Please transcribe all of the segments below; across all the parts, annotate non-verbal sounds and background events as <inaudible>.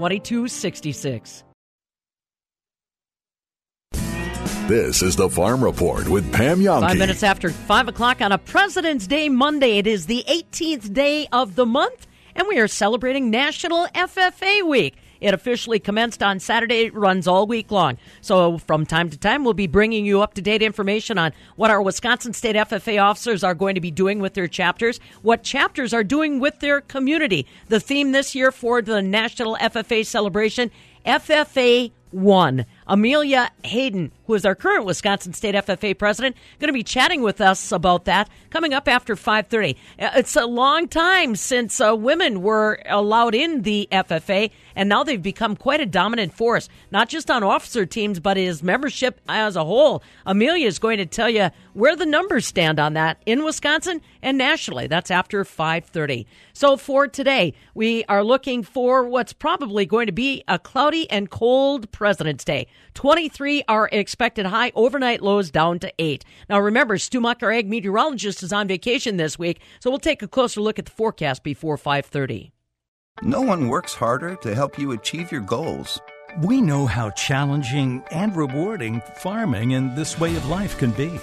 2266. This is the Farm Report with Pam Jahnke. Five minutes after 5 o'clock on a President's Day Monday. It is the 18th day of the month, and we are celebrating National FFA Week. It officially commenced on Saturday. It runs all week long. So, from time to time, we'll be bringing you up to date information on what our Wisconsin State FFA officers are going to be doing with their chapters, what chapters are doing with their community. The theme this year for the National FFA celebration FFA 1. Amelia Hayden, who is our current Wisconsin State FFA president, going to be chatting with us about that coming up after 5:30. Uh, it's a long time since uh, women were allowed in the FFA, and now they've become quite a dominant force, not just on officer teams, but as membership as a whole. Amelia is going to tell you where the numbers stand on that in Wisconsin and nationally. That's after 5:30. So for today, we are looking for what's probably going to be a cloudy and cold President's Day. 23 are expected high, overnight lows down to 8. Now remember, Stu Muck, our ag meteorologist, is on vacation this week, so we'll take a closer look at the forecast before 530. No one works harder to help you achieve your goals. We know how challenging and rewarding farming and this way of life can be.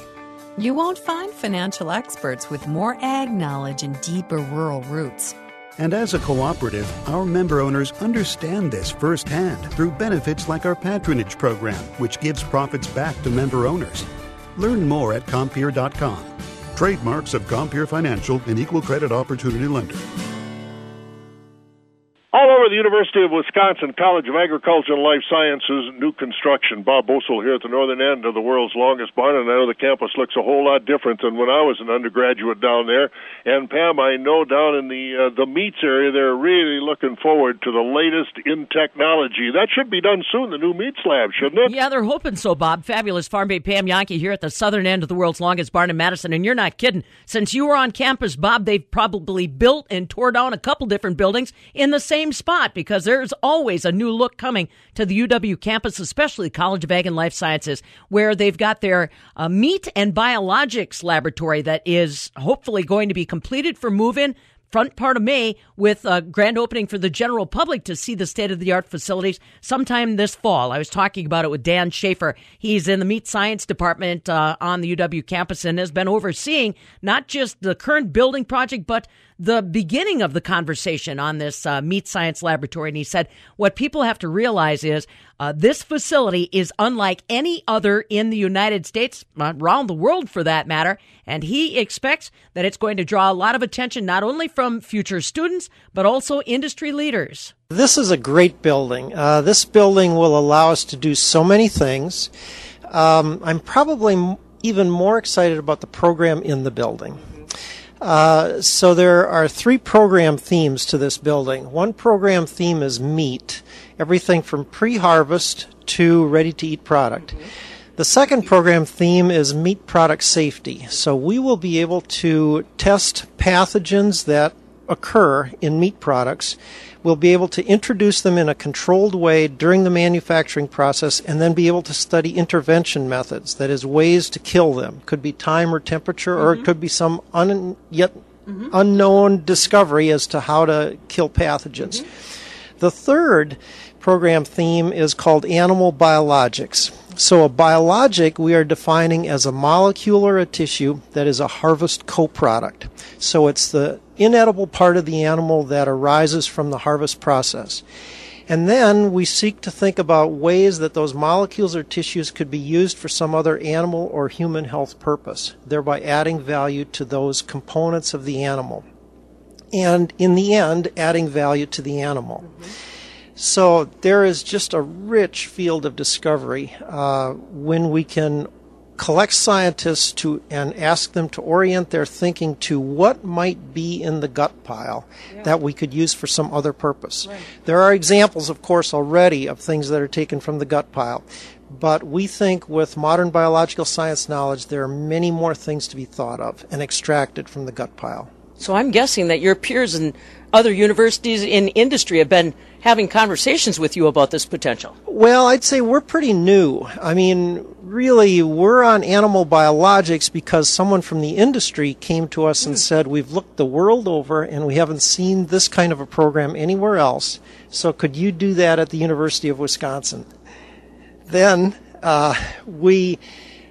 You won't find financial experts with more ag knowledge and deeper rural roots. And as a cooperative, our member owners understand this firsthand through benefits like our patronage program, which gives profits back to member owners. Learn more at Compeer.com. Trademarks of Compeer Financial, an equal credit opportunity lender. The University of Wisconsin College of Agriculture and Life Sciences, new construction. Bob Bosold here at the northern end of the world's longest barn, and I know the campus looks a whole lot different than when I was an undergraduate down there. And Pam, I know down in the uh, the meats area, they're really looking forward to the latest in technology. That should be done soon. The new meats lab, shouldn't it? Yeah, they're hoping so, Bob. Fabulous farm babe Pam Jahnke here at the southern end of the world's longest barn in Madison, and you're not kidding. Since you were on campus, Bob, they've probably built and tore down a couple different buildings in the same spot because there's always a new look coming to the UW campus, especially College of Ag and Life Sciences, where they've got their uh, meat and biologics laboratory that is hopefully going to be completed for move in front part of May with a grand opening for the general public to see the state of the art facilities sometime this fall. I was talking about it with Dan Schaefer. He's in the meat science department uh, on the UW campus and has been overseeing not just the current building project, but the beginning of the conversation on this uh, meat science laboratory. And he said, what people have to realize is uh, this facility is unlike any other in the United States, around the world for that matter. And he expects that it's going to draw a lot of attention, not only from future students, but also industry leaders. This is a great building. Uh, this building will allow us to do so many things. Um, I'm probably even more excited about the program in the building. Uh, so there are three program themes to this building. One program theme is meat, everything from pre-harvest to ready-to-eat product. The second program theme is meat product safety. So we will be able to test pathogens that occur in meat products we'll be able to introduce them in a controlled way during the manufacturing process and then be able to study intervention methods, that is, ways to kill them. Could be time or temperature, mm-hmm. or it could be some un- yet mm-hmm. unknown discovery as to how to kill pathogens. Mm-hmm. The third program theme is called animal biologics. So, a biologic we are defining as a molecule or a tissue that is a harvest co-product. So, it's the inedible part of the animal that arises from the harvest process. And then we seek to think about ways that those molecules or tissues could be used for some other animal or human health purpose, thereby adding value to those components of the animal. And in the end, adding value to the animal. Mm-hmm. So there is just a rich field of discovery uh, when we can collect scientists to and ask them to orient their thinking to what might be in the gut pile yeah. that we could use for some other purpose. Right. There are examples, of course, already of things that are taken from the gut pile. But we think with modern biological science knowledge, there are many more things to be thought of and extracted from the gut pile. So I'm guessing that your peers in other universities in industry have been having conversations with you about this potential. Well, I'd say we're pretty new. I mean, really we're on animal biologics because someone from the industry came to us and said we've looked the world over and we haven't seen this kind of a program anywhere else so could you do that at the university of wisconsin then uh, we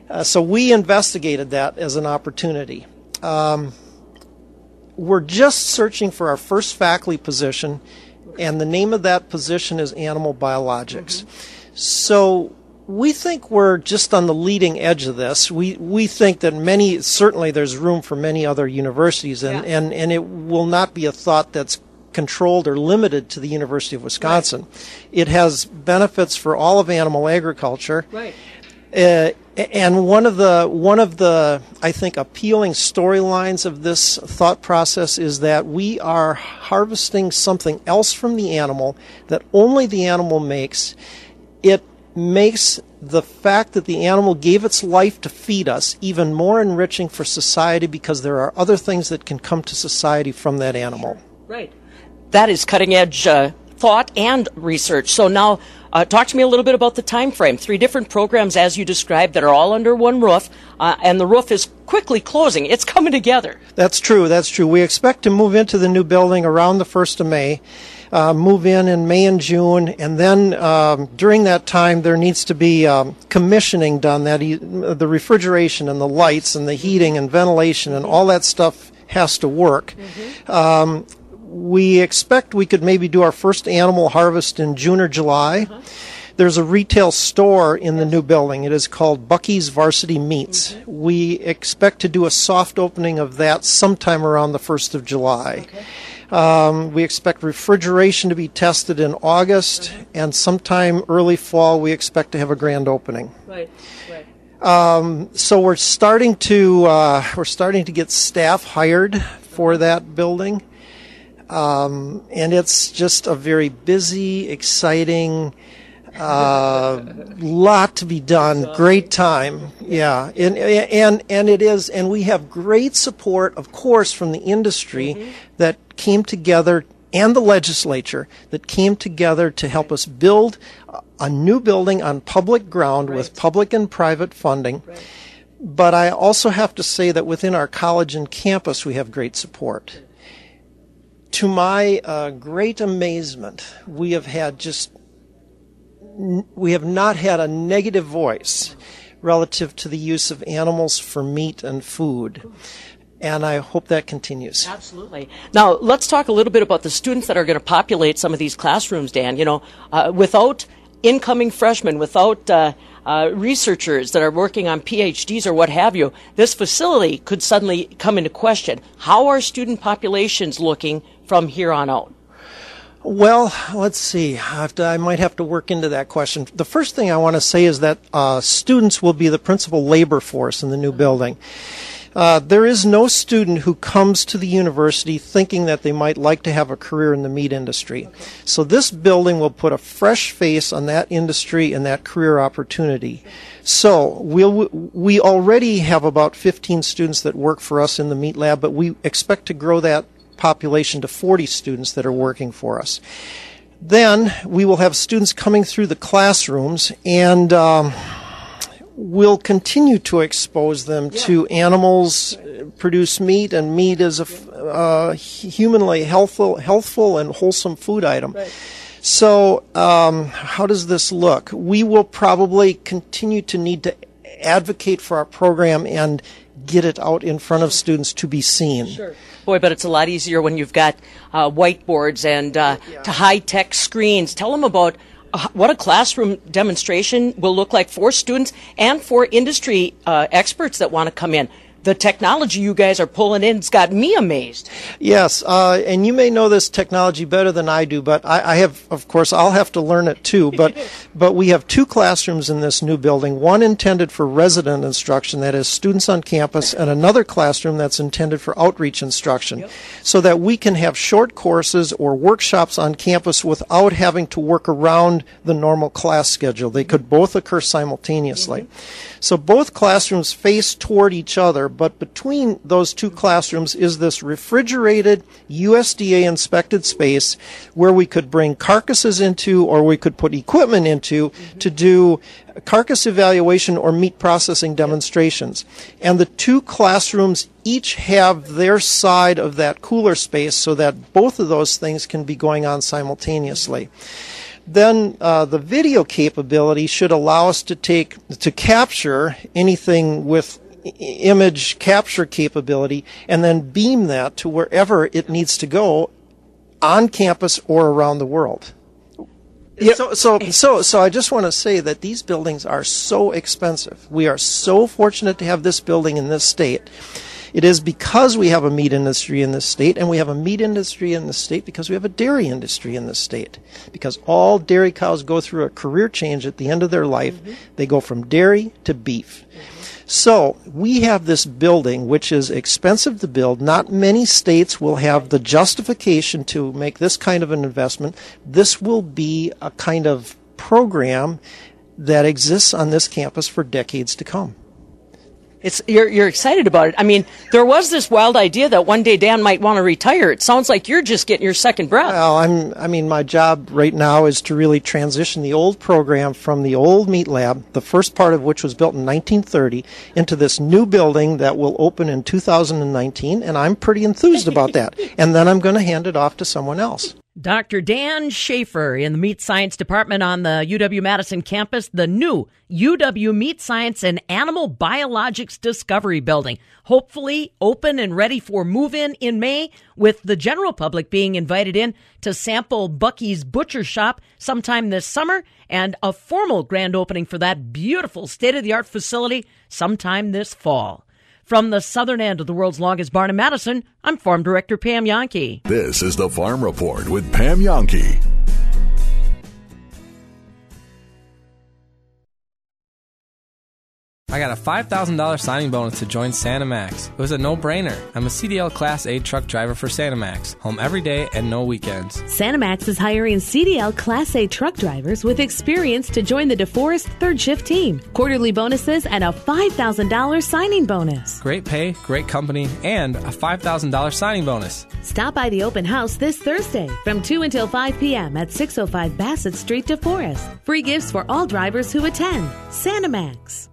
uh, so we investigated that as an opportunity um, we're just searching for our first faculty position and the name of that position is animal biologics so we think we're just on the leading edge of this. We we think that many certainly there's room for many other universities, and and, and it will not be a thought that's controlled or limited to the University of Wisconsin. Right. It has benefits for all of animal agriculture. Right. Uh, and one of the one of the I think appealing storylines of this thought process is that we are harvesting something else from the animal that only the animal makes. It makes the fact that the animal gave its life to feed us even more enriching for society because there are other things that can come to society from that animal. Right. That is cutting edge uh, thought and research. So now, uh, talk to me a little bit about the time frame. Three different programs, as you described, that are all under one roof, uh, and the roof is quickly closing. It's coming together. That's true. That's true. We expect to move into the new building around the first of May uh, move in in May and June, and then um, during that time there needs to be um, commissioning done. That e- the refrigeration and the lights and the heating and ventilation and all that stuff has to work. Mm-hmm. Um, we expect we could maybe do our first animal harvest in June or July. Uh-huh. There's a retail store in the new building. It is called Bucky's Varsity Meats. Mm-hmm. We expect to do a soft opening of that sometime around the 1st of July. Okay. Um, we expect refrigeration to be tested in August, and sometime early fall we expect to have a grand opening. Right, right. Um, so we're starting to uh, we're starting to get staff hired for that building, um, and it's just a very busy, exciting. Uh, lot to be done. Great time. Yeah. And, and, and it is, and we have great support, of course, from the industry mm-hmm. that came together and the legislature that came together to help us build a new building on public ground right. with public and private funding. Right. But I also have to say that within our college and campus, we have great support. To my uh, great amazement, we have had just, we have not had a negative voice relative to the use of animals for meat and food and I hope that continues. Absolutely. Now, let's talk a little bit about the students that are going to populate some of these classrooms, Dan. You know, uh, without incoming freshmen, without uh, uh, researchers that are working on PhDs or what have you, this facility could suddenly come into question. How are student populations looking from here on out? Well, let's see. I, to, I, might have to work into that question. The first thing I want to say is that uh, students will be the principal labor force in the new building. Uh, there is no student who comes to the university thinking that they might like to have a career in the meat industry. Okay. So this building will put a fresh face on that industry and that career opportunity. So we'll, we already have about 15 students that work for us in the meat lab, but we expect to grow that population to 40 students that are working for us. Then we will have students coming through the classrooms and um, will continue to expose them yeah. to animals produce meat and meat is a uh, humanly healthful healthful and wholesome food item right. so um, how does this look we will probably continue to need to advocate for our program and get it out in front of students to be seen sure. Boy, but it's a lot easier when you've got uh, whiteboards and uh, yeah. to high tech screens. Tell them about uh, what a classroom demonstration will look like for students and for industry uh, experts that want to come in the technology you guys are pulling in's got me amazed. Yes, uh, and you may know this technology better than I do, but I, I have, of course, I'll have to learn it too. <laughs> But but we have two classrooms in this new building. One intended for resident instruction, that is students on campus, and another classroom that's intended for outreach instruction, yep. so that we can have short courses or workshops on campus without having to work around the normal class schedule. They could both occur simultaneously. Mm-hmm. So both classrooms face toward each other but between those two classrooms is this refrigerated USDA inspected space where we could bring carcasses into or we could put equipment into to do carcass evaluation or meat processing demonstrations. And the two classrooms each have their side of that cooler space so that both of those things can be going on simultaneously then uh, the video capability should allow us to take to capture anything with image capture capability and then beam that to wherever it needs to go on campus or around the world. Yeah. So, so, so, so I just want to say that these buildings are so expensive. We are so fortunate to have this building in this state. It is because we have a meat industry in this state, and we have a meat industry in this state because we have a dairy industry in this state. Because all dairy cows go through a career change at the end of their life. Mm-hmm. They go from dairy to beef. Mm-hmm. So we have this building, which is expensive to build. Not many states will have the justification to make this kind of an investment. This will be a kind of program that exists on this campus for decades to come. It's you're you're excited about it. I mean, there was this wild idea that one day Dan might want to retire. It sounds like you're just getting your second breath. Well, I'm. I mean, my job right now is to really transition the old program from the old meat lab, the first part of which was built in 1930, into this new building that will open in 2019, and I'm pretty enthused about that. <laughs> and then I'm going to hand it off to someone else. Dr. Dan Schaefer in the Meat Science Department on the UW Madison campus, the new UW Meat Science and Animal Biologics Discovery Building, hopefully open and ready for move in in May, with the general public being invited in to sample Bucky's Butcher Shop sometime this summer, and a formal grand opening for that beautiful state of the art facility sometime this fall. From the southern end of the world's longest barn in Madison, I'm Farm Director Pam Jahnke. This is the Farm Report with Pam Jahnke. I got a $5,000 signing bonus to join Santa Max. It was a no brainer. I'm a CDL Class A truck driver for Santa Max, home every day and no weekends. Santa Max is hiring CDL Class A truck drivers with experience to join the DeForest third shift team. Quarterly bonuses and a $5,000 signing bonus. Great pay, great company, and a $5,000 signing bonus. Stop by the open house this Thursday from 2 until 5 p.m. at 605 Bassett Street, DeForest. Free gifts for all drivers who attend. Santa Max.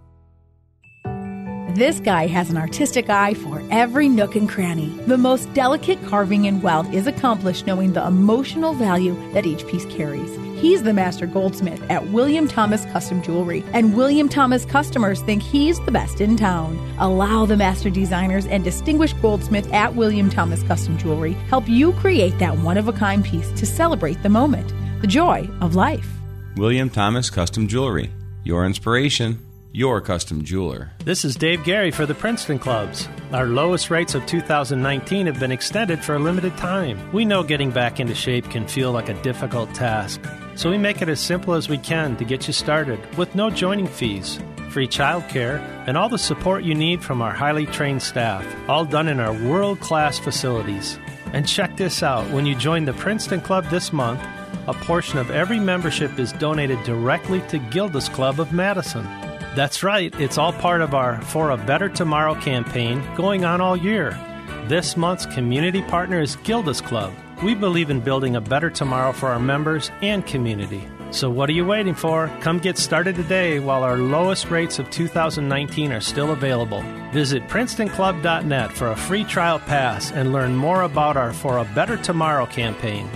This guy has an artistic eye for every nook and cranny. The most delicate carving in weld is accomplished knowing the emotional value that each piece carries. He's the master goldsmith at William Thomas Custom Jewelry, and William Thomas customers think he's the best in town. Allow the master designers and distinguished goldsmith at William Thomas Custom Jewelry help you create that one of a kind piece to celebrate the moment, the joy of life. William Thomas Custom Jewelry, your inspiration your custom jeweler. This is Dave Gary for the Princeton Clubs. Our lowest rates of 2019 have been extended for a limited time. We know getting back into shape can feel like a difficult task, so we make it as simple as we can to get you started with no joining fees, free childcare, and all the support you need from our highly trained staff, all done in our world class facilities. And check this out when you join the Princeton Club this month, a portion of every membership is donated directly to Gilda's Club of Madison. That's right, it's all part of our For a Better Tomorrow campaign going on all year. This month's community partner is Gilda's Club. We believe in building a better tomorrow for our members and community. So, what are you waiting for? Come get started today while our lowest rates of 2019 are still available. Visit PrincetonClub.net for a free trial pass and learn more about our For a Better Tomorrow campaign.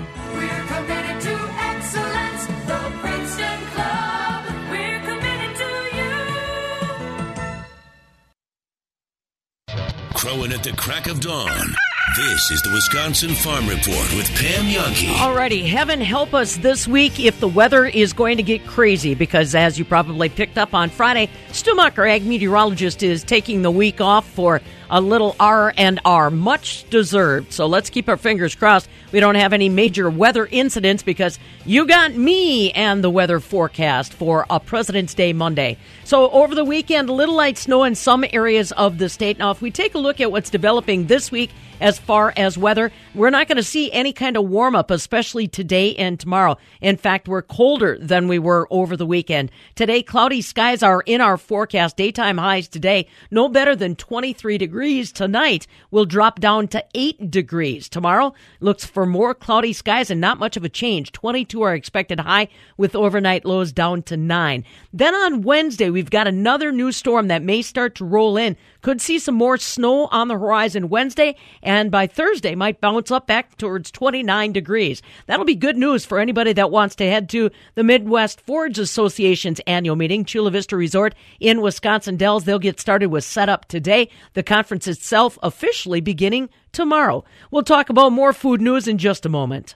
Crowing at the crack of dawn. This is the Wisconsin Farm Report with Pam Jahnke. Alrighty, heaven help us this week if the weather is going to get crazy because as you probably picked up on Friday, Stu our ag meteorologist, is taking the week off for a little R and R, much deserved. So let's keep our fingers crossed we don't have any major weather incidents because you got me and the weather forecast for a President's Day Monday. So over the weekend, a little light snow in some areas of the state. Now, if we take a look at what's developing this week as far as weather, we're not going to see any kind of warm up, especially today and tomorrow. In fact, we're colder than we were over the weekend. Today, cloudy skies are in our forecast. Daytime highs today, no better than 23 degrees tonight will drop down to 8 degrees. Tomorrow looks for more cloudy skies and not much of a change. 22 are expected high with overnight lows down to 9. Then on Wednesday, we've got another new storm that may start to roll in. Could see some more snow on the horizon Wednesday, and by Thursday might bounce up back towards 29 degrees. That'll be good news for anybody that wants to head to the Midwest Forage Association's annual meeting, Chula Vista Resort in Wisconsin Dells. They'll get started with setup today. The conference itself officially beginning tomorrow. We'll talk about more food news in just a moment.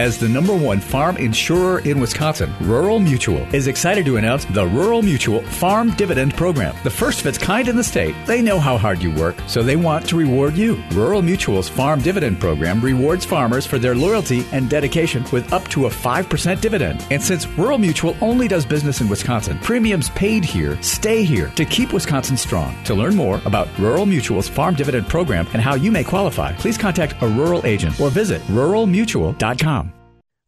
As the number one farm insurer in Wisconsin, Rural Mutual is excited to announce the Rural Mutual Farm Dividend Program, the first of its kind in the state. They know how hard you work, so they want to reward you. Rural Mutual's Farm Dividend Program rewards farmers for their loyalty and dedication with up to a 5% dividend. And since Rural Mutual only does business in Wisconsin, premiums paid here stay here to keep Wisconsin strong. To learn more about Rural Mutual's Farm Dividend Program and how you may qualify, please contact a rural agent or visit ruralmutual.com.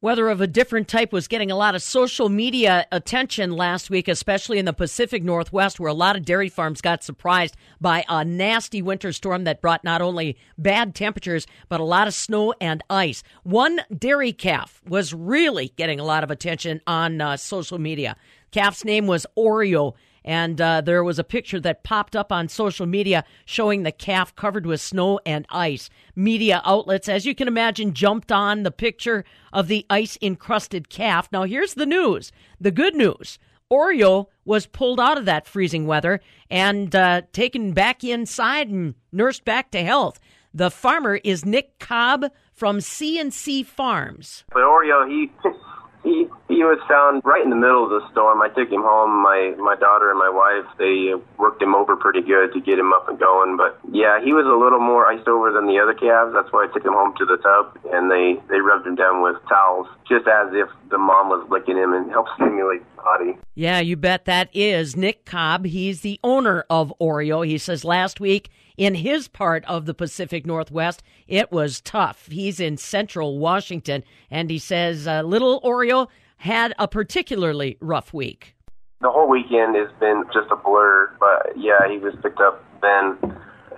Weather of a different type was getting a lot of social media attention last week, especially in the Pacific Northwest, where a lot of dairy farms got surprised by a nasty winter storm that brought not only bad temperatures, but a lot of snow and ice. One dairy calf was really getting a lot of attention on uh, social media. Calf's name was Oreo. And uh, there was a picture that popped up on social media showing the calf covered with snow and ice. Media outlets, as you can imagine, jumped on the picture of the ice encrusted calf. Now, here's the news the good news. Oreo was pulled out of that freezing weather and uh, taken back inside and nursed back to health. The farmer is Nick Cobb from C&C Farms. But Oreo, he <laughs> he he was found right in the middle of the storm. I took him home. My my daughter and my wife they worked him over pretty good to get him up and going. But yeah, he was a little more iced over than the other calves. That's why I took him home to the tub and they they rubbed him down with towels, just as if the mom was licking him and helped stimulate the body. Yeah, you bet that is Nick Cobb. He's the owner of Oreo. He says last week in his part of the Pacific Northwest, it was tough. He's in central Washington, and he says uh, little Oreo had a particularly rough week. The whole weekend has been just a blur, but yeah, he was picked up then,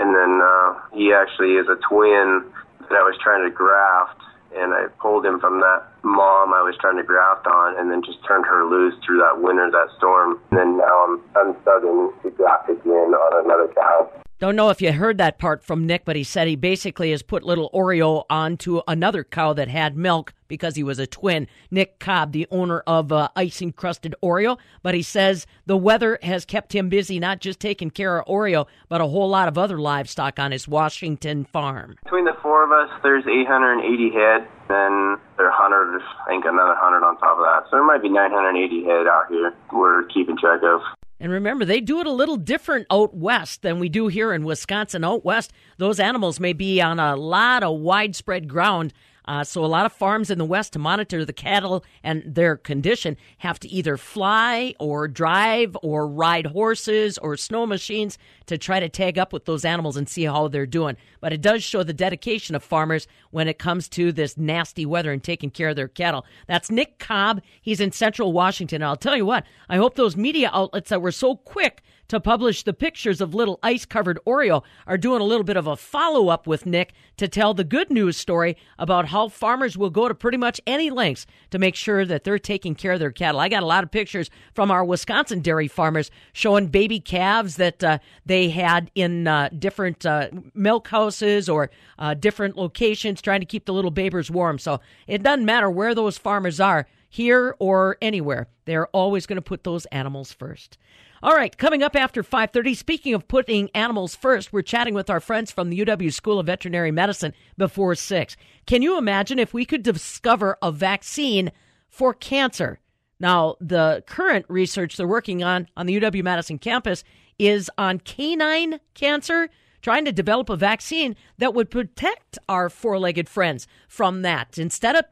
and then uh, he actually is a twin that I was trying to graft, and I pulled him from that mom I was trying to graft on, and then just turned her loose through that winter, that storm, and then now I'm unstugging to graft again on another cow. Don't know if you heard that part from Nick, but he said he basically has put little Oreo onto another cow that had milk because he was a twin. Nick Cobb, the owner of uh, Ice Encrusted Oreo, but he says the weather has kept him busy, not just taking care of Oreo, but a whole lot of other livestock on his Washington farm. Between the four of us, there's 880 head, and there are 100, I think another 100 on top of that. So there might be 980 head out here we're keeping track of. And remember, they do it a little different out west than we do here in Wisconsin. Out west, those animals may be on a lot of widespread ground. Uh, so a lot of farms in the west to monitor the cattle and their condition have to either fly or drive or ride horses or snow machines to try to tag up with those animals and see how they're doing. But it does show the dedication of farmers when it comes to this nasty weather and taking care of their cattle. That's Nick Cobb. He's in central Washington. I'll tell you what, I hope those media outlets that were so quick to publish the pictures of little ice covered Oreo are doing a little bit of a follow up with Nick to tell the good news story about how farmers will go to pretty much any lengths to make sure that they're taking care of their cattle. I got a lot of pictures from our Wisconsin dairy farmers showing baby calves that uh, they had in uh, different uh, milk houses or uh, different locations trying to keep the little babies warm. So it doesn't matter where those farmers are, here or anywhere, they're always going to put those animals first. All right, coming up after 5:30, speaking of putting animals first, we're chatting with our friends from the UW School of Veterinary Medicine before 6. Can you imagine if we could discover a vaccine for cancer? Now, the current research they're working on on the UW Madison campus is on canine cancer, trying to develop a vaccine that would protect our four legged friends from that. Instead of,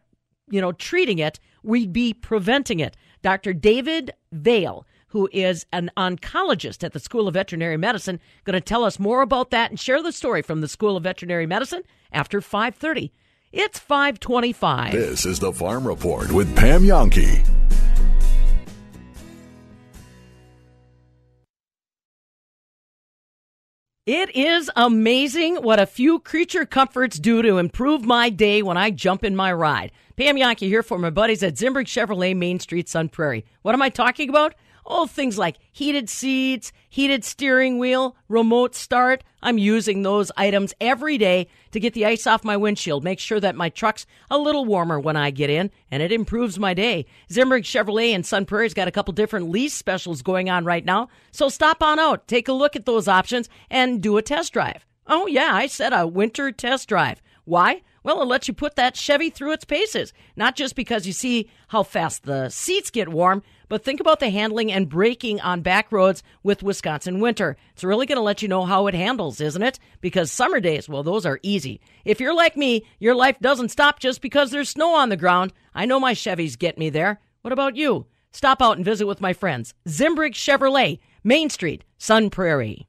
you know, treating it, we'd be preventing it. Dr. David Vail, who is an oncologist at the School of Veterinary Medicine, going to tell us more about that and share the story from the School of Veterinary Medicine after 5:30. It's 525. This is the Farm Report with Pam Jahnke. It is amazing what a few creature comforts do to improve my day when I jump in my ride. Pam Jahnke here for my buddies at Zimbrick Chevrolet Main Street, Sun Prairie. What am I talking about? Oh, things like heated seats, heated steering wheel, remote start. I'm using those items every day to get the ice off my windshield, make sure that my truck's a little warmer when I get in, and it improves my day. Zimbrick Chevrolet in Sun Prairie's got a couple different lease specials going on right now, so stop on out, take a look at those options, and do a test drive. Oh, yeah, I said a winter test drive. Why? Well, it lets you put that Chevy through its paces, not just because you see how fast the seats get warm, but think about the handling and braking on back roads with Wisconsin winter. It's really going to let you know how it handles, isn't it? Because summer days, well, those are easy. If you're like me, your life doesn't stop just because there's snow on the ground. I know my Chevys get me there. What about you? Stop out and visit with my friends. Zimbrick Chevrolet, Main Street, Sun Prairie.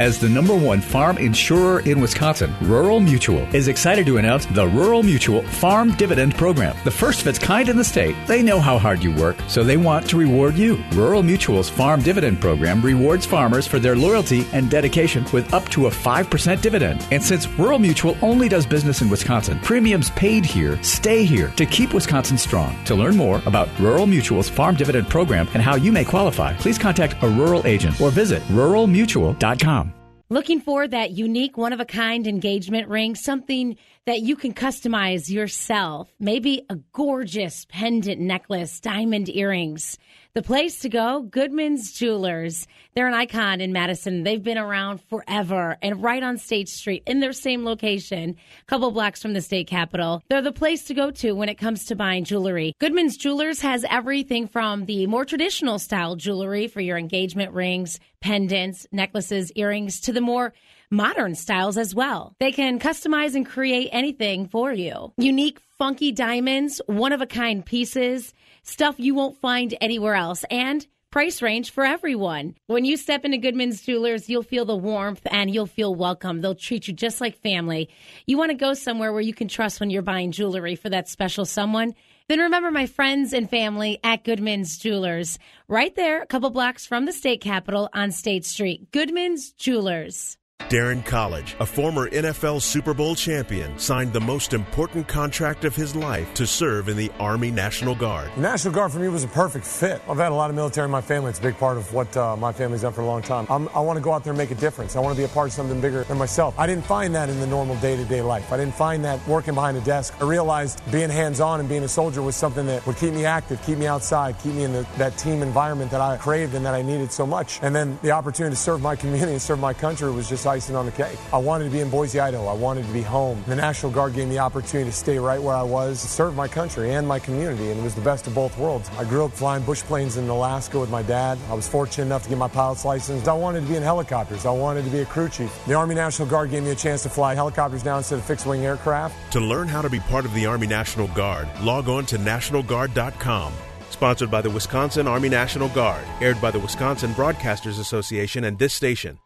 As the number one farm insurer in Wisconsin, Rural Mutual is excited to announce the Rural Mutual Farm Dividend Program, the first of its kind in the state. They know how hard you work, so they want to reward you. Rural Mutual's Farm Dividend Program rewards farmers for their loyalty and dedication with up to a 5% dividend. And since Rural Mutual only does business in Wisconsin, premiums paid here stay here to keep Wisconsin strong. To learn more about Rural Mutual's Farm Dividend Program and how you may qualify, please contact a rural agent or visit ruralmutual.com. Looking for that unique, one of a kind engagement ring, something that you can customize yourself. Maybe a gorgeous pendant necklace, diamond earrings. The place to go, Goodman's Jewelers. They're an icon in Madison. They've been around forever and right on State Street in their same location, a couple blocks from the state capitol. They're the place to go to when it comes to buying jewelry. Goodman's Jewelers has everything from the more traditional style jewelry for your engagement rings, pendants, necklaces, earrings to the more modern styles as well. They can customize and create anything for you. Unique, funky diamonds, one of a kind pieces, stuff you won't find anywhere else, and price range for everyone. When you step into Goodman's Jewelers, you'll feel the warmth and you'll feel welcome. They'll treat you just like family. You want to go somewhere where you can trust when you're buying jewelry for that special someone? Then remember my friends and family at Goodman's Jewelers, right there, a couple blocks from the state capitol on State Street. Goodman's Jewelers. Daryn Colledge, a former NFL Super Bowl champion, signed the most important contract of his life to serve in the Army National Guard. The National Guard for me was a perfect fit. I've had a lot of military in my family. It's a big part of what uh, my family's done for a long time. I'm, i want to go out there and make a difference. I want to be a part of something bigger than myself. I didn't find that in the normal day to day life. I didn't find that working behind a desk. I realized being hands on and being a soldier was something that would keep me active, keep me outside, keep me in the, that team environment that I craved and that I needed so much. And then the opportunity to serve my <laughs> community and serve my country was just icing on the cake. I wanted to be in Boise, Idaho. I wanted to be home. The National Guard gave me the opportunity to stay right where I was, serve my country and my community, and it was the best of both worlds. I grew up flying bush planes in Alaska with my dad. I was fortunate enough to get my pilot's license. I wanted to be in helicopters. I wanted to be a crew chief. The Army National Guard gave me a chance to fly helicopters now instead of fixed wing aircraft. To learn how to be part of the Army National Guard, log on to nationalguard.com. Sponsored by the Wisconsin Army National Guard, aired by the Wisconsin Broadcasters Association and this station.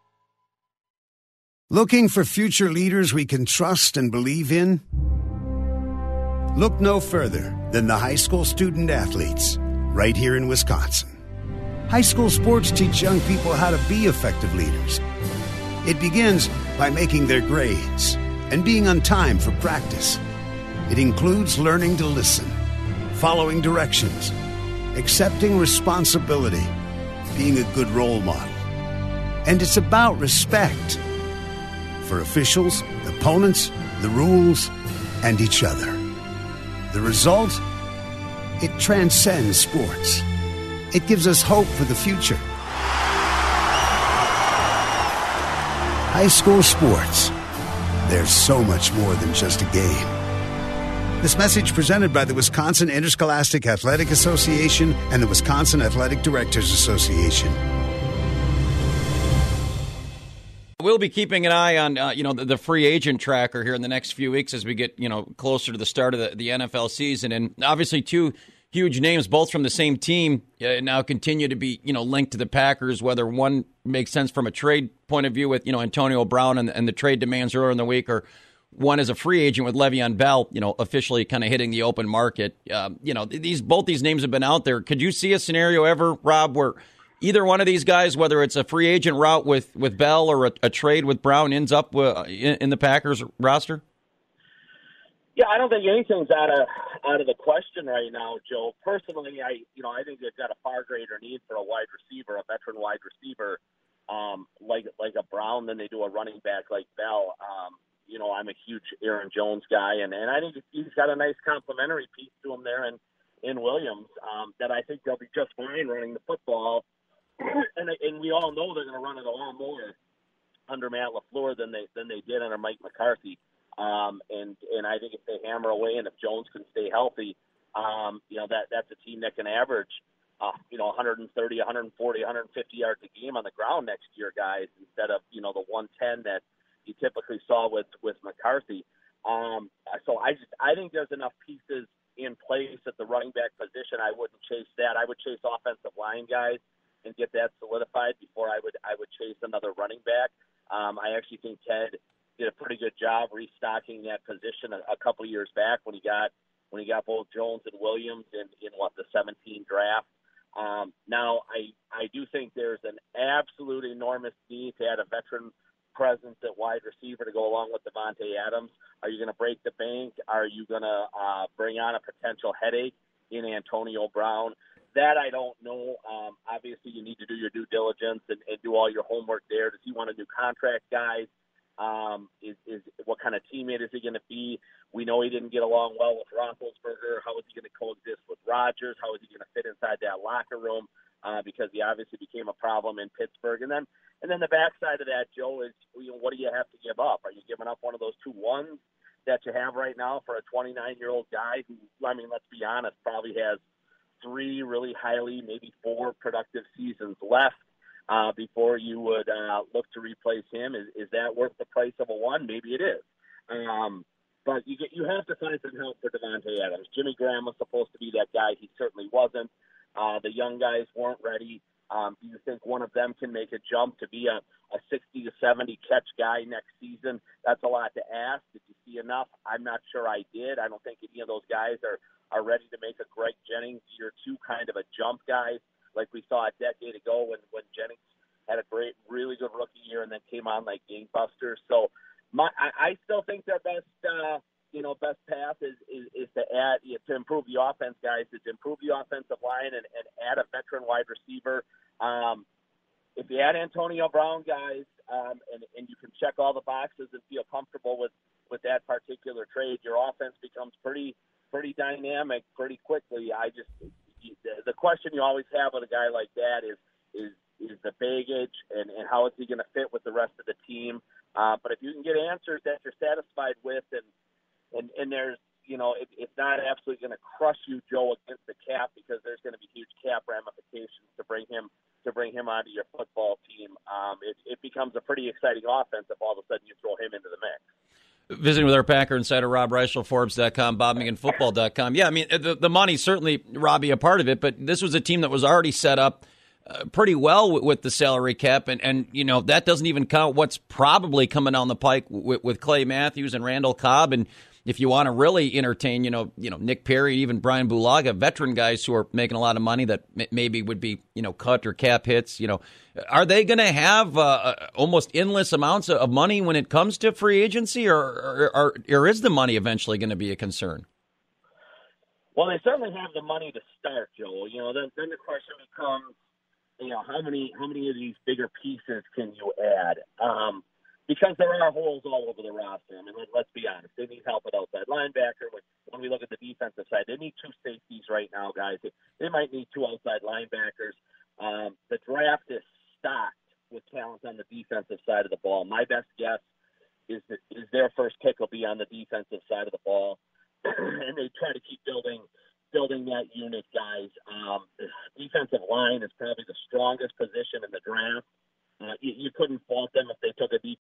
Looking for future leaders we can trust and believe in? Look no further than the high school student athletes right here in Wisconsin. High school sports teach young people how to be effective leaders. It begins by making their grades and being on time for practice. It includes learning to listen, following directions, accepting responsibility, being a good role model. And it's about respect for officials, opponents, the rules, and each other. The result? It transcends sports. It gives us hope for the future. High school sports. There's so much more than just a game. This message presented by the Wisconsin Interscholastic Athletic Association and the Wisconsin Athletic Directors Association. We'll be keeping an eye on uh, you know the, the, free agent tracker here in the next few weeks as we get you know closer to the start of the, the NFL season, and obviously two huge names, both from the same team, uh, now continue to be you know linked to the Packers. Whether one makes sense from a trade point of view with you know Antonio Brown and, and the trade demands earlier in the week, or one as a free agent with Le'Veon Bell, you know, officially kind of hitting the open market. Um, you know, these both these names have been out there. Could you see a scenario ever, Rob, where either one of these guys, whether it's a free agent route with, with Bell or a, a trade with Brown, ends up uh, in, in, the Packers roster? Yeah, I don't think anything's out of out of the question right now, Joe. Personally, I you know I think they've got a far greater need for a wide receiver, a veteran wide receiver, um, like like a Brown than they do a running back like Bell. Um, you know, I'm a huge Aaron Jones guy, and and I think he's got a nice complementary piece to him there, and in Williams um, that I think they'll be just fine running the football and and we all know they're going to run it a lot more under Matt LaFleur than they than they did under Mike McCarthy. Um, and and I think if they hammer away and if Jones can stay healthy, um, you know that that's a team that can average, uh, you know, 130, 140, 150 yards a game on the ground next year, guys, instead of you know the 110 that you typically saw with with McCarthy. Um, so I just I think there's enough pieces in place at the running back position. I wouldn't chase that. I would chase offensive line guys and get that solidified before I would I would chase another running back. Um, I actually think Ted did a pretty good job restocking that position a, a couple years back when he got when he got both Jones and Williams in in what the 17 draft. Um, now I I do think there's an absolute enormous need to add a veteran presence at wide receiver to go along with Davante Adams. Are you going to break the bank? Are you going to uh, bring on a potential headache in Antonio Brown? That I don't know. Um, obviously, you need to do your due diligence and, and do all your homework there. Does he want a new contract, guys? Um, is, is what kind of teammate is he going to be? We know he didn't get along well with Roethlisberger. How is he going to coexist with Rodgers? How is he going to fit inside that locker room? Uh, because he obviously became a problem in Pittsburgh. And then, and then the backside of that, Joe, is you know, what do you have to give up? Are you giving up one of those two ones that you have right now for a 29 year old guy who, I mean, let's be honest, probably has – three really highly, maybe four productive seasons left uh, before you would uh, look to replace him. Is, is that worth the price of a one? Maybe it is. Um, but you get you have to find some help for Davante Adams. Jimmy Graham was supposed to be that guy. He certainly wasn't. Uh, the young guys weren't ready. Um, do you think one of them can make a jump to be a, a 60 to 70 catch guy next season? That's a lot to ask. Did you see enough? I'm not sure I did. I don't think any of those guys are are ready to make a Greg Jennings year two kind of a jump guy, like we saw a decade ago when when Jennings had a great, really good rookie year and then came on like gangbusters. So my, I, I still think their best, uh, you know, best path is, is, is to add, to improve the offense, guys, is to improve the offensive line and, and add a veteran wide receiver. Um, if you add Antonio Brown, guys, um, and, and you can check all the boxes and feel comfortable with, with that particular trade, your offense becomes pretty pretty dynamic pretty quickly. I just the question you always have with a guy like that is is is the baggage and, and how is he going to fit with the rest of the team. Uh, but if you can get answers that you're satisfied with, and and and there's you know it, it's not absolutely going to crush you, Joe, against the cap because there's going to be huge cap ramifications to bring him to bring him onto your football team. Um, it, it becomes a pretty exciting offense if all of a sudden you throw him into the mix visiting with our Packer insider Rob Reischel, Forbes.com, BobMcGinnFootball.com. Yeah, I mean the the money certainly Robbie a part of it, but this was a team that was already set up uh, pretty well with, with, the salary cap, and and you know that doesn't even count what's probably coming down the pike with, with Clay Matthews and Randall Cobb and if you want to really entertain, you know, you know Nick Perry, even Brian Bulaga, veteran guys who are making a lot of money that maybe would be you know cut or cap hits, you know, are they going to have uh, uh, almost endless amounts of money when it comes to free agency, or or, or, is the money eventually going to be a concern? Well, they certainly have the money to start, Joel. You know, then then the question becomes, you know, how many how many of these bigger pieces can you add? Um, because there are holes all over the roster. I mean, let, let's be honest. They need help at outside linebacker. When, when we look at the defensive side, they need two safeties right now, guys. They, they might need two outside linebackers. Um, the draft is stocked with talent on the defensive side of the ball. My best guess is that is their first pick will be on the defensive side of the ball, <clears throat> and they try to keep building building that unit, guys. Um, defensive line is probably the strongest position in the draft. Uh, you, you couldn't fault them if they took a deep.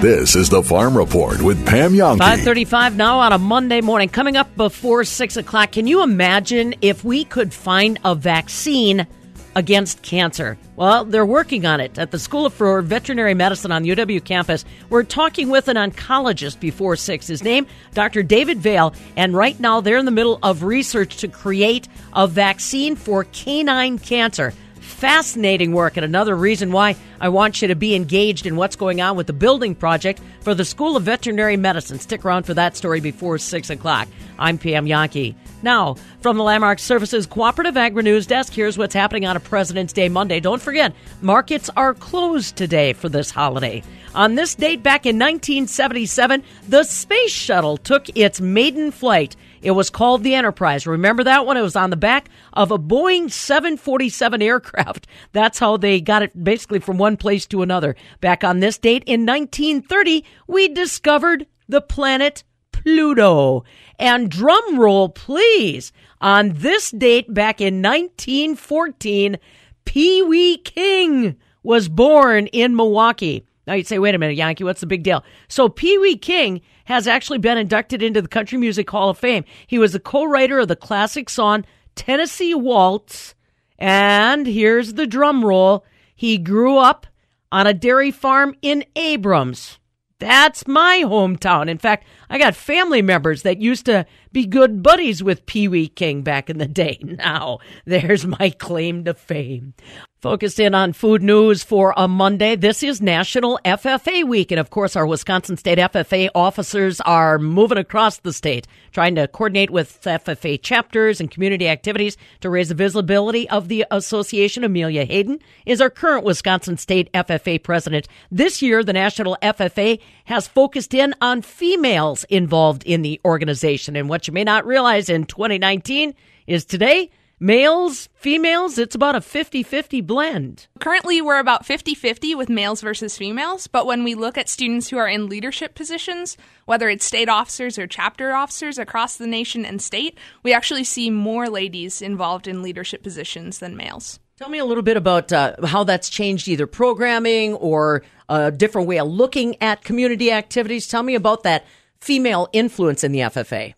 This is the Farm Report with Pam Jahnke. 535 now on a Monday morning. Coming up before 6 o'clock, can you imagine if we could find a vaccine against cancer? Well, they're working on it at the School for Veterinary Medicine on the UW campus. We're talking with an oncologist before 6. His name, Dr. David Vail, and right now they're in the middle of research to create a vaccine for canine cancer fascinating work and another reason why I want you to be engaged in what's going on with the building project for the School of Veterinary Medicine. Stick around for that story before 6 o'clock. I'm Pam Jahnke. Now, from the Landmark Services Cooperative Agri News Desk, here's what's happening on a President's Day Monday. Don't forget, markets are closed today for this holiday. On this date back in 1977, the Space Shuttle took its maiden flight. It was called the Enterprise. Remember that one? It was on the back of a Boeing 747 aircraft. <laughs> That's how they got it basically from one place to another. Back on this date in 1930, we discovered the planet Pluto. And drum roll, please. On this date back in 1914, Pee Wee King was born in Milwaukee. Now you'd say, wait a minute, Jahnke, what's the big deal? So Pee Wee King has actually been inducted into the Country Music Hall of Fame. He was the co-writer of the classic song Tennessee Waltz. And here's the drum roll. He grew up on a dairy farm in Abrams. That's my hometown. In fact, I got family members that used to be good buddies with Pee Wee King back in the day. <laughs> Now, there's my claim to fame. Focused in on food news for a Monday. This is National FFA Week. And of course, our Wisconsin State FFA officers are moving across the state, trying to coordinate with FFA chapters and community activities to raise the visibility of the association. Amelia Hayden is our current Wisconsin State FFA president. This year, the National FFA has focused in on females involved in the organization. And what you may not realize in 2019 is today, Males, females, it's about a 50 50 blend. Currently, we're about 50 50 with males versus females, but when we look at students who are in leadership positions, whether it's state officers or chapter officers across the nation and state, we actually see more ladies involved in leadership positions than males. Tell me a little bit about uh, how that's changed either programming or a different way of looking at community activities. Tell me about that female influence in the FFA.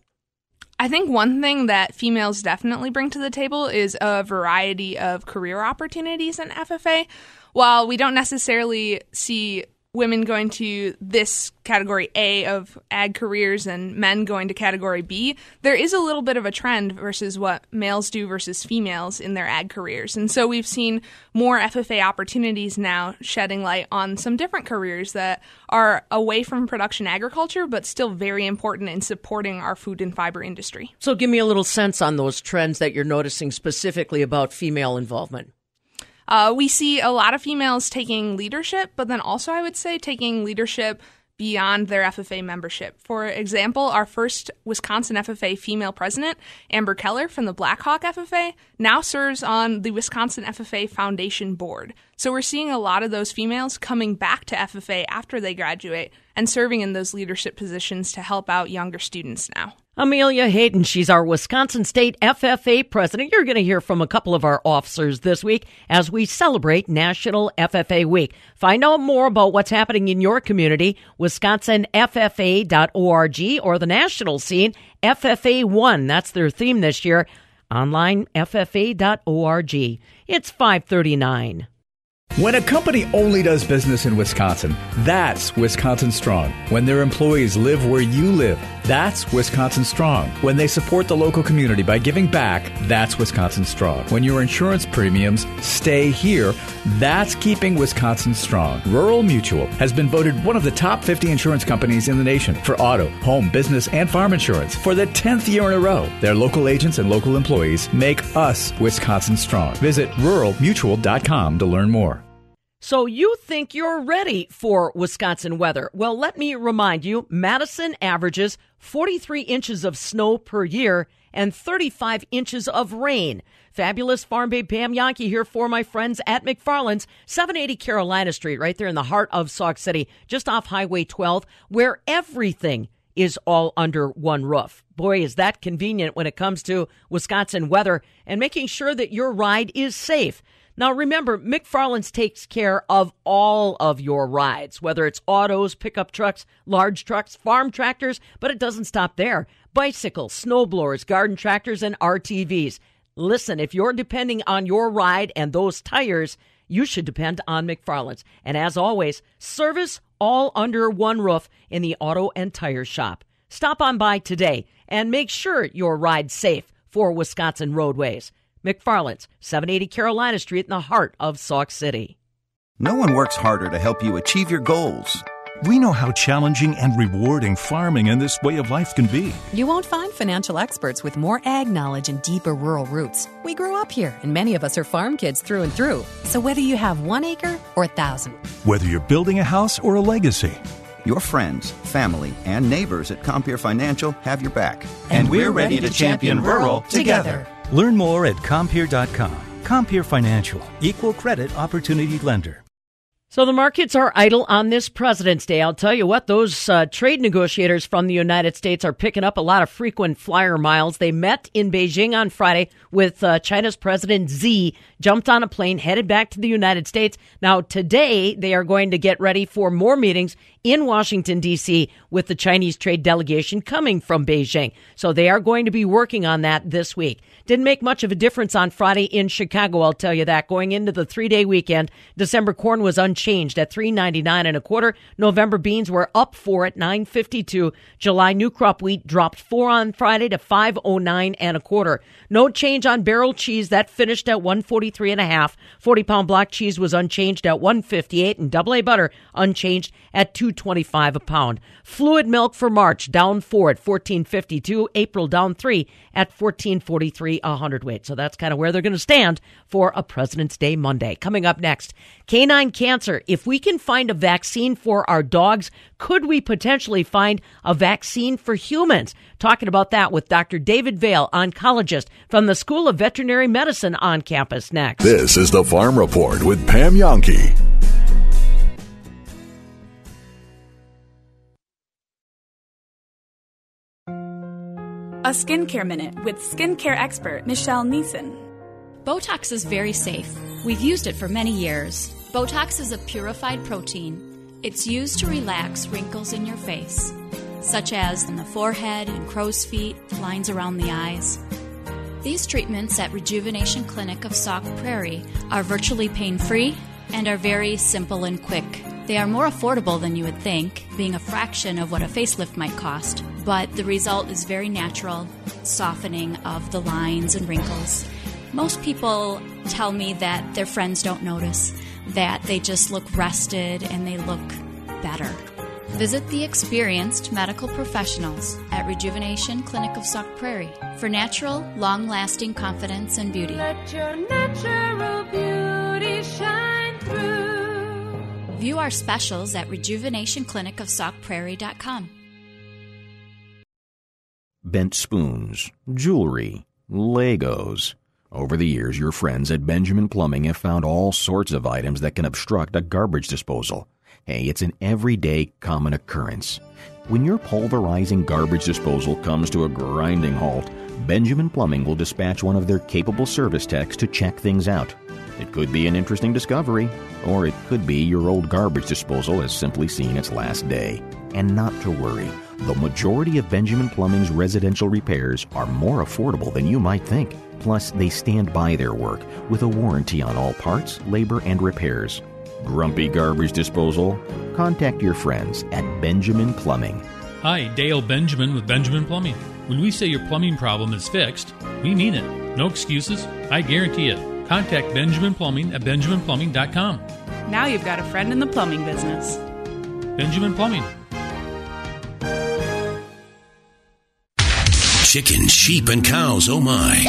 I think one thing that females definitely bring to the table is a variety of career opportunities in FFA. While we don't necessarily see women going to this category A of ag careers and men going to category B, there is a little bit of a trend versus what males do versus females in their ag careers. And so we've seen more FFA opportunities now shedding light on some different careers that are away from production agriculture, but still very important in supporting our food and fiber industry. So, give me a little sense on those trends that you're noticing specifically about female involvement. Uh, we see a lot of females taking leadership, but then also I would say taking leadership beyond their FFA membership. For example, our first Wisconsin FFA female president, Amber Keller from the Blackhawk FFA, now serves on the Wisconsin FFA Foundation board. So we're seeing a lot of those females coming back to FFA after they graduate and serving in those leadership positions to help out younger students now. Amelia Hayden, she's our Wisconsin State FFA president. You're going to hear from a couple of our officers this week as we celebrate National FFA Week. Find out more about what's happening in your community, wisconsinffa.org or the national scene, FFA 1. That's their theme this year. Online, ffa.org. It's 539. When a company only does business in Wisconsin, that's Wisconsin Strong. When their employees live where you live, that's Wisconsin Strong. When they support the local community by giving back, that's Wisconsin Strong. When your insurance premiums stay here, that's keeping Wisconsin strong. Rural Mutual has been voted one of the top 50 insurance companies in the nation for auto, home, business, and farm insurance for the 10th year in a row. Their local agents and local employees make us Wisconsin strong. Visit ruralmutual.com to learn more. So you think you're ready for Wisconsin weather? Well, let me remind you Madison averages 43 inches of snow per year and 35 inches of rain. Fabulous Farm Babe Pam Jahnke here for my friends at McFarland's, 780 Carolina Street, right there in the heart of Sauk City, just off Highway 12, where everything is all under one roof. Boy, is that convenient when it comes to Wisconsin weather and making sure that your ride is safe. Now, remember, McFarland's takes care of all of your rides, whether it's autos, pickup trucks, large trucks, farm tractors, but it doesn't stop there. Bicycles, snowblowers, garden tractors, and RTVs. Listen, if you're depending on your ride and those tires, you should depend on McFarland's. And as always, service all under one roof in the auto and tire shop. Stop on by today and make sure your ride's safe for Wisconsin roadways. McFarland's, 780 Carolina Street in the heart of Sauk City. No one works harder to help you achieve your goals. We know how challenging and rewarding farming and this way of life can be. You won't find financial experts with more ag knowledge and deeper rural roots. We grew up here, and many of us are farm kids through and through. So whether you have one acre or a thousand, Whether you're building a house or a legacy, Your friends, family, and neighbors at Compeer Financial have your back. And we're ready to champion rural together. Learn more at Compeer.com. Compeer Financial, equal credit opportunity lender. So the markets are idle on this President's Day. I'll tell you what, those uh, trade negotiators from the United States are picking up a lot of frequent flyer miles. They met in Beijing on Friday with uh, China's President Xi, jumped on a plane, headed back to the United States. Now, today, they are going to get ready for more meetings in Washington, D.C., with the Chinese trade delegation coming from Beijing. So they are going to be working on that this week. Didn't make much of a difference on Friday in Chicago, I'll tell you that. Going into the three day weekend, December corn was unchanged at three ninety nine and a quarter. November beans were up four at nine fifty two. July new crop wheat dropped four on Friday to five oh nine and a quarter. No change on barrel cheese that finished at one forty three and a half. Forty pound block cheese was unchanged at one fifty eight, and double A butter unchanged at two twenty five a pound. Fluid milk for March down four at fourteen fifty two. April down three at fourteen forty three a hundredweight. So that's kind of where they're going to stand for a President's Day Monday. Coming up next, canine cancer. If we can find a vaccine for our dogs, could we potentially find a vaccine for humans? Talking about that with Dr. David Vail, oncologist from the School of Veterinary Medicine on campus next. This is the Farm Report with Pam Jahnke. A skincare minute with skincare expert Michelle Neeson. Botox is very safe. We've used it for many years. Botox is a purified protein. It's used to relax wrinkles in your face, such as in the forehead and crow's feet, lines around the eyes. These treatments at Rejuvenation Clinic of Sauk Prairie are virtually pain free and are very simple and quick. They are more affordable than you would think, being a fraction of what a facelift might cost, but the result is very natural softening of the lines and wrinkles. Most people tell me that their friends don't notice, that they just look rested and they look better. Visit the experienced medical professionals at Rejuvenation Clinic of Sauk Prairie for natural, long lasting confidence and beauty. Let your natural beauty shine through. View our specials at rejuvenationclinicofsaukprairie.com. bent spoons, jewelry, Legos. Over the years, your friends at Benjamin Plumbing have found all sorts of items that can obstruct a garbage disposal. Hey, it's an everyday common occurrence. When your pulverizing garbage disposal comes to a grinding halt, Benjamin Plumbing will dispatch one of their capable service techs to check things out. It could be an interesting discovery, or it could be your old garbage disposal has simply seen its last day. And not to worry, the majority of Benjamin Plumbing's residential repairs are more affordable than you might think. Plus, they stand by their work with a warranty on all parts, labor, and repairs. Grumpy garbage disposal? Contact your friends at Benjamin Plumbing. Hi, Dale Benjamin with Benjamin Plumbing. When we say your plumbing problem is fixed, we mean it. No excuses. I guarantee it. Contact Benjamin Plumbing at benjaminplumbing.com. Now you've got a friend in the plumbing business. Benjamin Plumbing. Chicken, sheep, and cows, oh my.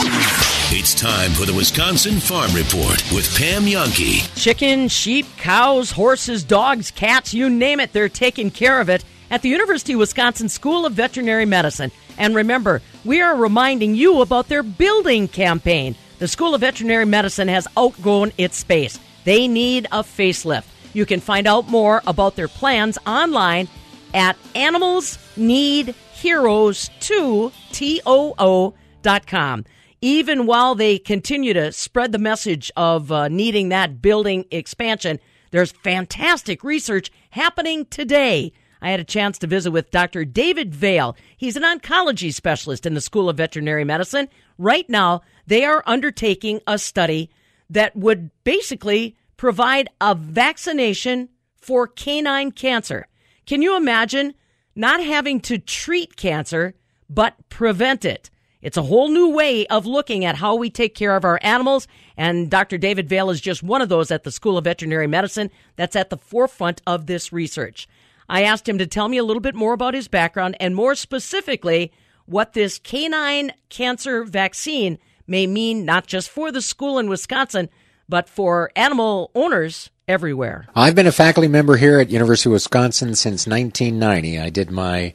It's time for the Wisconsin Farm Report with Pam Jahnke. Chicken, sheep, cows, horses, dogs, cats, you name it, they're taking care of it at the University of Wisconsin School of Veterinary Medicine. And remember, we are reminding you about their building campaign. The School of Veterinary Medicine has outgrown its space. They need a facelift. You can find out more about their plans online at animalsneedheroes2too.com. Even while they continue to spread the message of uh, needing that building expansion, there's fantastic research happening today. I had a chance to visit with Dr. David Vail. He's an oncology specialist in the School of Veterinary Medicine. Right now, they are undertaking a study that would basically provide a vaccination for canine cancer. Can you imagine not having to treat cancer, but prevent it? It's a whole new way of looking at how we take care of our animals. And Dr. David Vail is just one of those at the School of Veterinary Medicine that's at the forefront of this research. I asked him to tell me a little bit more about his background and more specifically what this canine cancer vaccine may mean, not just for the school in Wisconsin, but for animal owners everywhere. I've been a faculty member here at University of Wisconsin since 1990. I did my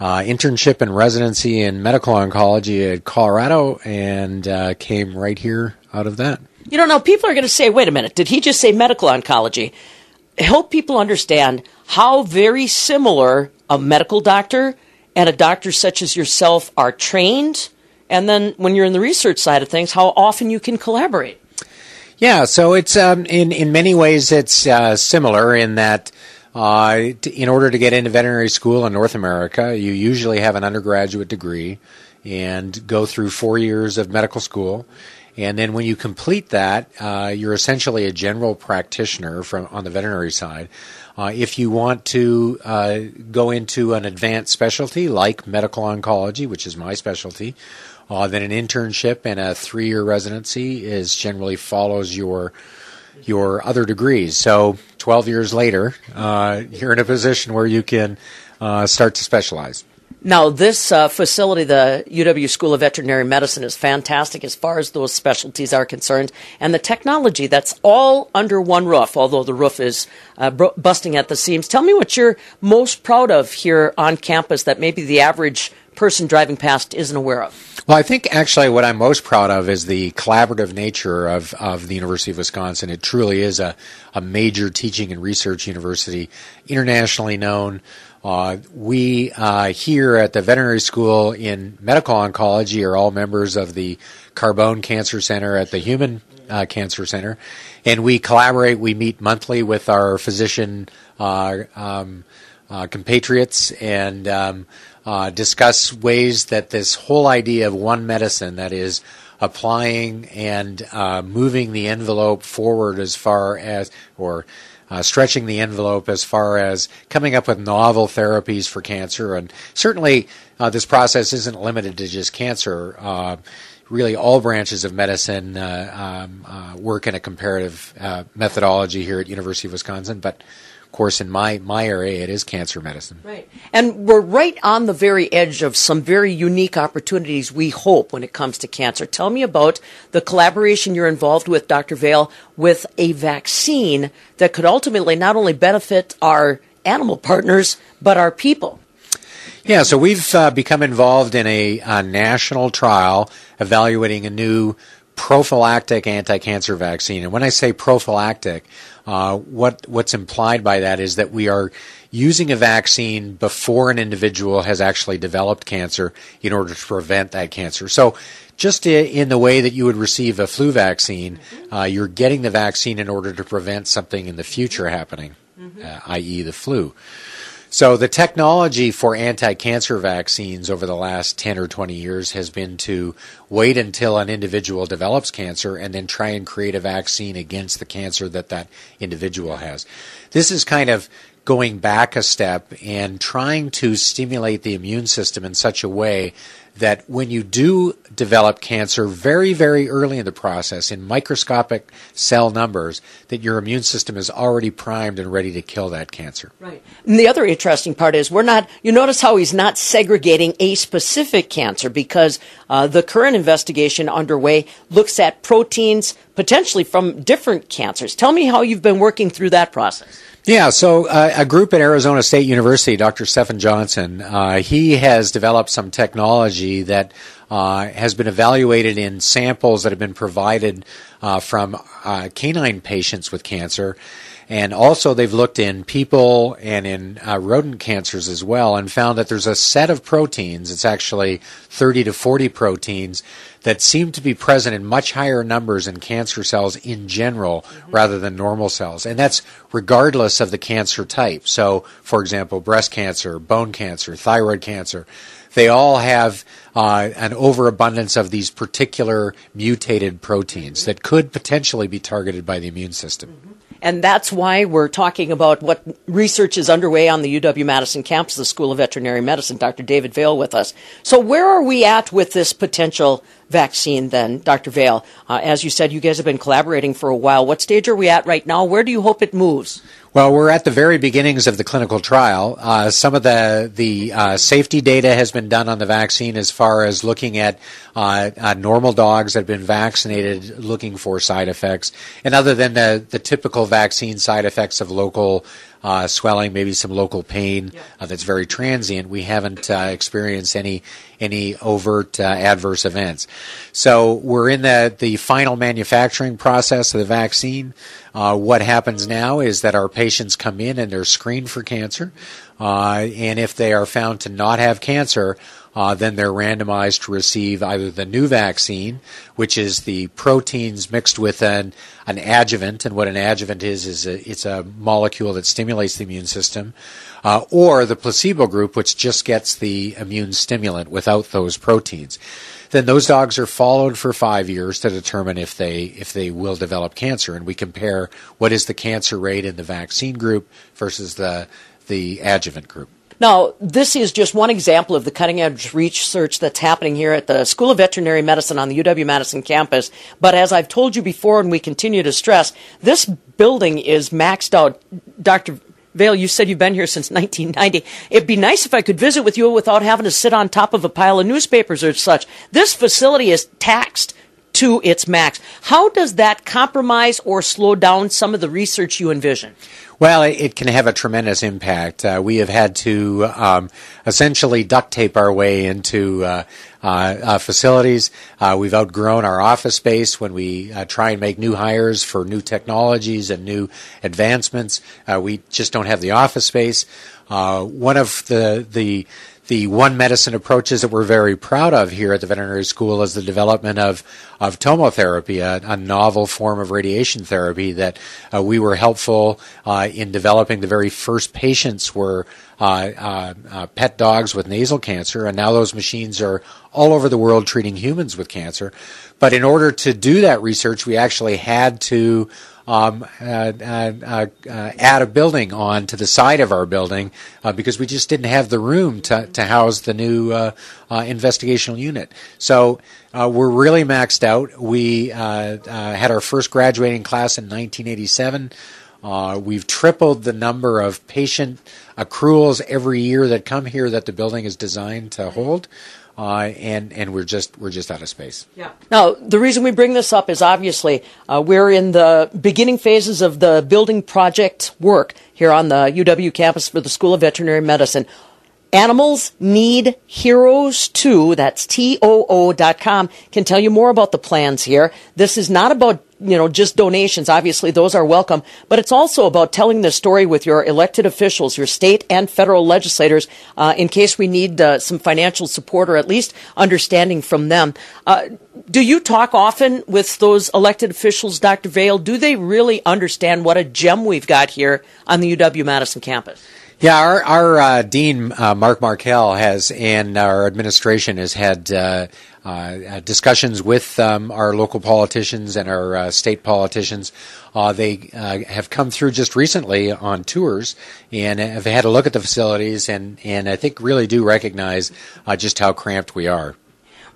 uh, internship and residency in medical oncology at Colorado and uh, came right here out of that. You don't know, now people are going to say, wait a minute, did he just say medical oncology? Help people understand how very similar a medical doctor and a doctor such as yourself are trained, and then when you're in the research side of things, how often you can collaborate. Yeah, so it's um, in in many ways it's uh, similar in that uh, in order to get into veterinary school in North America, you usually have an undergraduate degree and go through four years of medical school. And then when you complete that, uh, you're essentially a general practitioner from on the veterinary side. Uh, if you want to uh, go into an advanced specialty like medical oncology, which is my specialty, uh, then an internship and a three-year residency is generally follows your your other degrees. So 12 years later, uh, you're in a position where you can uh, start to specialize. Now, this uh, facility, the UW School of Veterinary Medicine, is fantastic as far as those specialties are concerned, and the technology that's all under one roof, although the roof is uh, busting at the seams. Tell me what you're most proud of here on campus that maybe the average person driving past isn't aware of? Well, I think actually what I'm most proud of is the collaborative nature of, of the University of Wisconsin. It truly is a, a major teaching and research university, internationally known. Uh, we uh, here at the veterinary school in medical oncology are all members of the Carbone Cancer Center at the Human uh, Cancer Center, and we collaborate. We meet monthly with our physician uh, um, uh, compatriots and um, uh, discuss ways that this whole idea of one medicine that is applying and uh, moving the envelope forward as far as, or uh, stretching the envelope as far as coming up with novel therapies for cancer. And certainly, uh, this process isn't limited to just cancer. Uh, really, all branches of medicine uh, um, work in a comparative methodology here at University of Wisconsin, but course, in my, my area, it is cancer medicine. Right. And we're right on the very edge of some very unique opportunities, we hope, when it comes to cancer. Tell me about the collaboration you're involved with, Dr. Vail, with a vaccine that could ultimately not only benefit our animal partners, but our people. Yeah, so we've uh, become involved in a, a national trial evaluating a new prophylactic anti-cancer vaccine. And when I say prophylactic, uh, what what's implied by that is that we are using a vaccine before an individual has actually developed cancer in order to prevent that cancer. So, just in the way that you would receive a flu vaccine, uh, you're getting the vaccine in order to prevent something in the future happening, mm-hmm. uh, i.e., the flu. So the technology for anti-cancer vaccines over the last 10 or 20 years has been to wait until an individual develops cancer and then try and create a vaccine against the cancer that that individual has. This is kind of going back a step and trying to stimulate the immune system in such a way that when you do develop cancer very, very early in the process, in microscopic cell numbers, that your immune system is already primed and ready to kill that cancer. Right. And the other interesting part is we're not, you notice how he's not segregating a specific cancer because uh, the current investigation underway looks at proteins potentially from different cancers. Tell me how you've been working through that process. Yeah, so uh, a group at Arizona State University, Dr. Stephen Johnson, uh, he has developed some technology that uh, has been evaluated in samples that have been provided uh, from uh, canine patients with cancer. And also, they've looked in people and in uh, rodent cancers as well and found that there's a set of proteins, it's actually 30 to 40 proteins, that seem to be present in much higher numbers in cancer cells in general mm-hmm. rather than normal cells. And that's regardless of the cancer type. So, for example, breast cancer, bone cancer, thyroid cancer, they all have uh, an overabundance of these particular mutated proteins that could potentially be targeted by the immune system. Mm-hmm. And that's why we're talking about what research is underway on the UW Madison campus, the School of Veterinary Medicine. Dr. David Vail with us. So, where are we at with this potential vaccine then, Dr. Vail? Uh, as you said, you guys have been collaborating for a while. What stage are we at right now? Where do you hope it moves? Well, we're at the very beginnings of the clinical trial. Uh, some of the the uh, safety data has been done on the vaccine as far as looking at uh, uh normal dogs that have been vaccinated, looking for side effects, and other than the the typical vaccine side effects of local uh, swelling, maybe some local pain uh, that's very transient. We haven't uh, experienced any any overt uh, adverse events. So we're in the the final manufacturing process of the vaccine. Uh, what happens now is that our patients come in and they're screened for cancer, uh, and if they are found to not have cancer, uh, then they're randomized to receive either the new vaccine, which is the proteins mixed with an, an adjuvant, and what an adjuvant is is a, it's a molecule that stimulates the immune system, uh, or the placebo group, which just gets the immune stimulant without those proteins. Then those dogs are followed for five years to determine if they if they will develop cancer, and we compare what is the cancer rate in the vaccine group versus the the adjuvant group. Now, this is just one example of the cutting edge research that's happening here at the School of Veterinary Medicine on the UW Madison campus. But as I've told you before, and we continue to stress, this building is maxed out. Dr. Vail, you said you've been here since <laughs> 1990. It'd be nice if I could visit with you without having to sit on top of a pile of newspapers or such. This facility is taxed to its max. How does that compromise or slow down some of the research you envision? Well, it, can have a tremendous impact. Uh, we have had to um, essentially duct tape our way into uh, uh, uh facilities. Uh, we've outgrown our office space when we uh, try and make new hires for new technologies and new advancements. we just don't have the office space. one of the the the one medicine approaches that we're very proud of here at the veterinary school is the development of, of tomotherapy, a, a novel form of radiation therapy that uh, we were helpful uh, in developing. The very first patients were uh, uh, uh, pet dogs with nasal cancer, and now those machines are all over the world treating humans with cancer. But in order to do that research, we actually had to um, uh, uh, uh, add a building on to the side of our building because we just didn't have the room to, to house the new investigational unit. So we're really maxed out. We had our first graduating class in 1987. Uh, we've tripled the number of patient accruals every year that come here that the building is designed to hold uh, and and we're just we're just out of space. Yeah. Now the reason we bring this up is obviously uh, we're in the beginning phases of the building project work here on the UW campus for the School of Veterinary Medicine. Animals Need Heroes Too, that's T-O-O dot com, can tell you more about the plans here. This is not about you know, just donations. Obviously, those are welcome, but it's also about telling the story with your elected officials, your state and federal legislators, uh, in case we need uh, some financial support or at least understanding from them. Uh, do you talk often with those elected officials, Dr. Vail? Do they really understand what a gem we've got here on the UW Madison campus? Yeah, our, our uh, dean uh, Mark Markel has, and our administration has had uh, uh discussions with um, our local politicians and our uh, state politicians. Uh, they have come through just recently on tours and have had a look at the facilities, and and I think really do recognize just how cramped we are.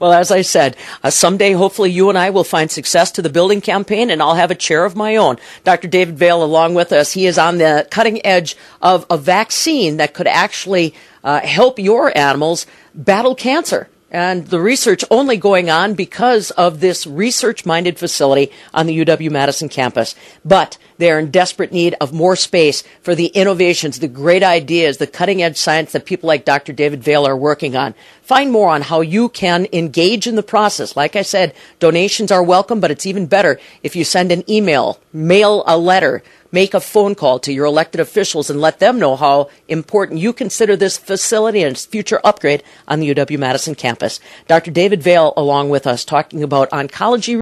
Well, as I said, uh, someday hopefully you and I will find success to the building campaign and I'll have a chair of my own. Dr. David Vail along with us. He is on the cutting edge of a vaccine that could actually uh, help your animals battle cancer and the research only going on because of this research minded facility on the UW Madison campus. But they're in desperate need of more space for the innovations, the great ideas, the cutting edge science that people like Dr. David Vail are working on. Find more on how you can engage in the process. Like I said, donations are welcome, but it's even better if you send an email, mail a letter, make a phone call to your elected officials and let them know how important you consider this facility and its future upgrade on the UW Madison campus. Dr. David Vail along with us talking about oncology